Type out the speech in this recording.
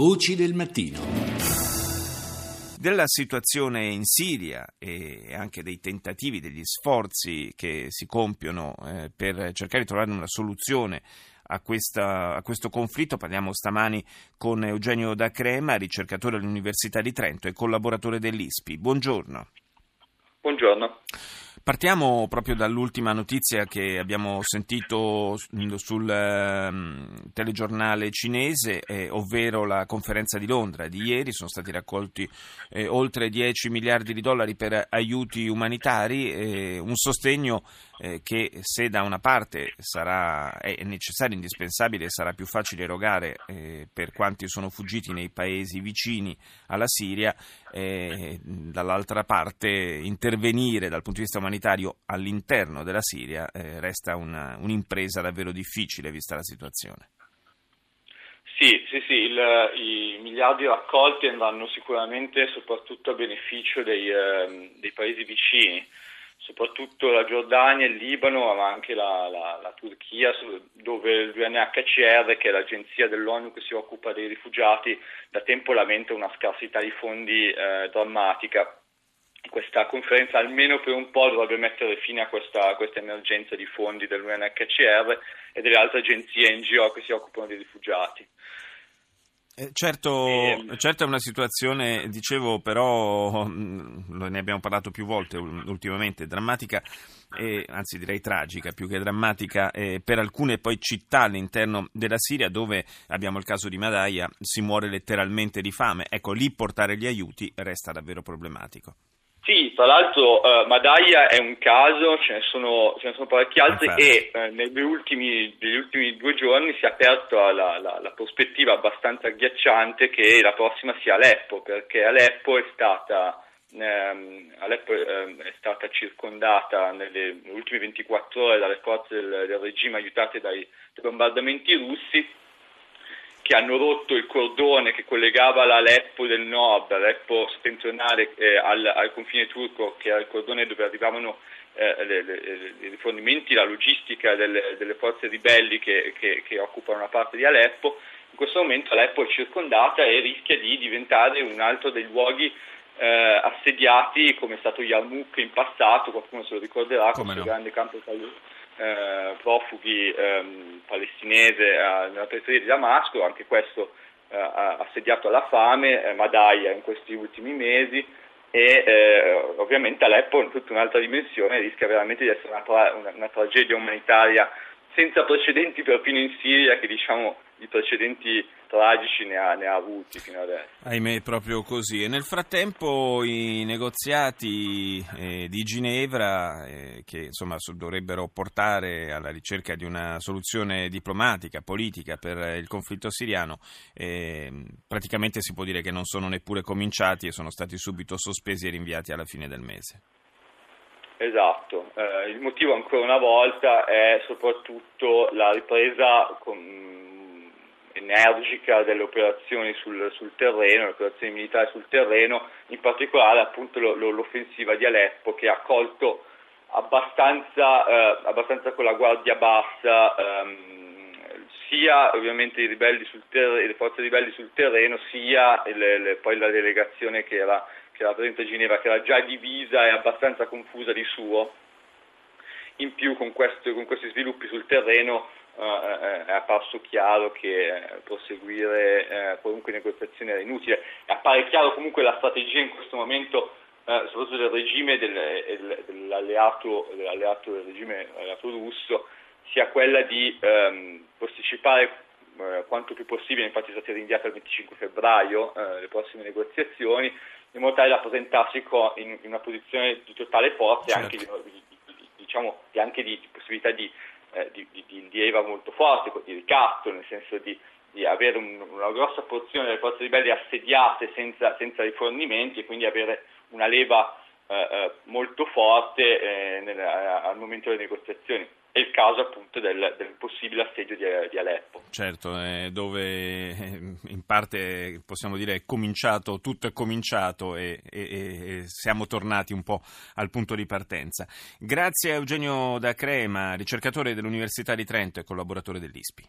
Voci del mattino. Della situazione in Siria e anche dei tentativi, degli sforzi che si compiono eh, per cercare di trovare una soluzione a, questa, a, questo conflitto. Parliamo stamani con Eugenio Da Crema, ricercatore all'Università di Trento e collaboratore dell'ISPI. Buongiorno. Buongiorno. Partiamo proprio dall'ultima notizia che abbiamo sentito sul eh, telegiornale cinese, eh, ovvero la conferenza di Londra di ieri. Sono stati raccolti eh, oltre 10 miliardi di dollari per aiuti umanitari, un sostegno eh, che se da una parte sarà, è necessario, indispensabile sarà più facile erogare eh, per quanti sono fuggiti nei paesi vicini alla Siria, eh, dall'altra parte intervenire dal punto di vista umanitario all'interno della Siria eh, resta una, un'impresa davvero difficile vista la situazione. Sì, sì, sì, il, i miliardi raccolti andranno sicuramente soprattutto a beneficio dei, eh, dei paesi vicini soprattutto la Giordania, il Libano, ma anche la, la, la Turchia, dove l'UNHCR, che è l'agenzia dell'ONU che si occupa dei rifugiati, da tempo lamenta una scarsità di fondi eh, drammatica. Questa conferenza almeno per un po' dovrebbe mettere fine a questa, a questa emergenza di fondi dell'UNHCR e delle altre agenzie NGO che si occupano dei rifugiati. Eh, certo, ehm. certo, è una situazione, dicevo però, mm, ne abbiamo parlato più volte ultimamente, drammatica, eh, anzi direi tragica più che drammatica, eh, per alcune poi città all'interno della Siria dove abbiamo il caso di Madaya, si muore letteralmente di fame. Ecco, lì portare gli aiuti resta davvero problematico. Sì, tra l'altro uh, Madaya è un caso, ce ne sono, ce ne sono parecchi altri e uh, negli, ultimi, negli ultimi, due giorni si è aperta la, la, la, prospettiva abbastanza agghiacciante che la prossima sia Aleppo, perché Aleppo è stata, ehm, Aleppo, ehm, è stata circondata nelle ultime 24 ore dalle forze del, del regime aiutate dai bombardamenti russi che hanno rotto il cordone che collegava l'Aleppo del nord, l'Aleppo settentrionale eh, al, al, confine turco, che era il cordone dove arrivavano eh, le, le, i rifornimenti, la logistica delle, delle forze ribelli che, che, che, occupano una parte di Aleppo. In questo momento Aleppo è circondata e rischia di diventare un altro dei luoghi eh, assediati come è stato Yarmouk in passato, qualcuno se lo ricorderà, come questo no. grande campo eh, profughi ehm, palestinese eh, nella periferia di Damasco, anche questo eh, assediato alla fame, eh, Madaya in questi ultimi mesi e eh, ovviamente Aleppo in tutta un'altra dimensione rischia veramente di essere una, tra- una, una tragedia umanitaria senza precedenti perfino in Siria che diciamo di precedenti tragici ne ha, ne ha, avuti fino adesso. Ahimè, proprio così. E nel frattempo i negoziati eh, di Ginevra, eh, che insomma dovrebbero portare alla ricerca di una soluzione diplomatica, politica per il conflitto siriano, eh, praticamente si può dire che non sono neppure cominciati e sono stati subito sospesi e rinviati alla fine del mese. Esatto, eh, il motivo ancora una volta è soprattutto la ripresa con, energica delle operazioni sul, sul, terreno, le operazioni militari sul terreno, in particolare appunto lo, lo, l'offensiva di Aleppo che ha colto abbastanza, eh, abbastanza con la guardia bassa ehm, sia ovviamente i ribelli sul ter- le forze ribelli sul terreno sia le, le, poi la delegazione che era era presente a Ginevra, che era già divisa e abbastanza confusa di suo, in più con, questo, con questi sviluppi sul terreno uh, è apparso chiaro che eh, proseguire uh, qualunque negoziazione era inutile. Appare chiaro comunque la strategia in questo momento, uh, soprattutto del regime del, dell'alleato, dell'alleato, del regime russo, sia quella di um, posticipare quanto più possibile, infatti sono state rinviate al 25 febbraio le prossime negoziazioni, in modo tale da presentarsi in, in una posizione di totale forza certo. e anche, di, di, diciamo, anche di, possibilità di, eh, di, leva molto forte, di ricatto, nel senso di, avere un, una grossa porzione delle forze ribelli assediate senza, senza rifornimenti e quindi avere una leva eh, eh molto forte eh, nel, al momento delle negoziazioni è il caso appunto del, del possibile assedio di, di, Aleppo. Certo, eh, dove eh, in parte possiamo dire è cominciato, tutto è cominciato e, e, e, siamo tornati un po' al punto di partenza. Grazie a Eugenio Da Crema, ricercatore dell'Università di Trento e collaboratore dell'ISPI.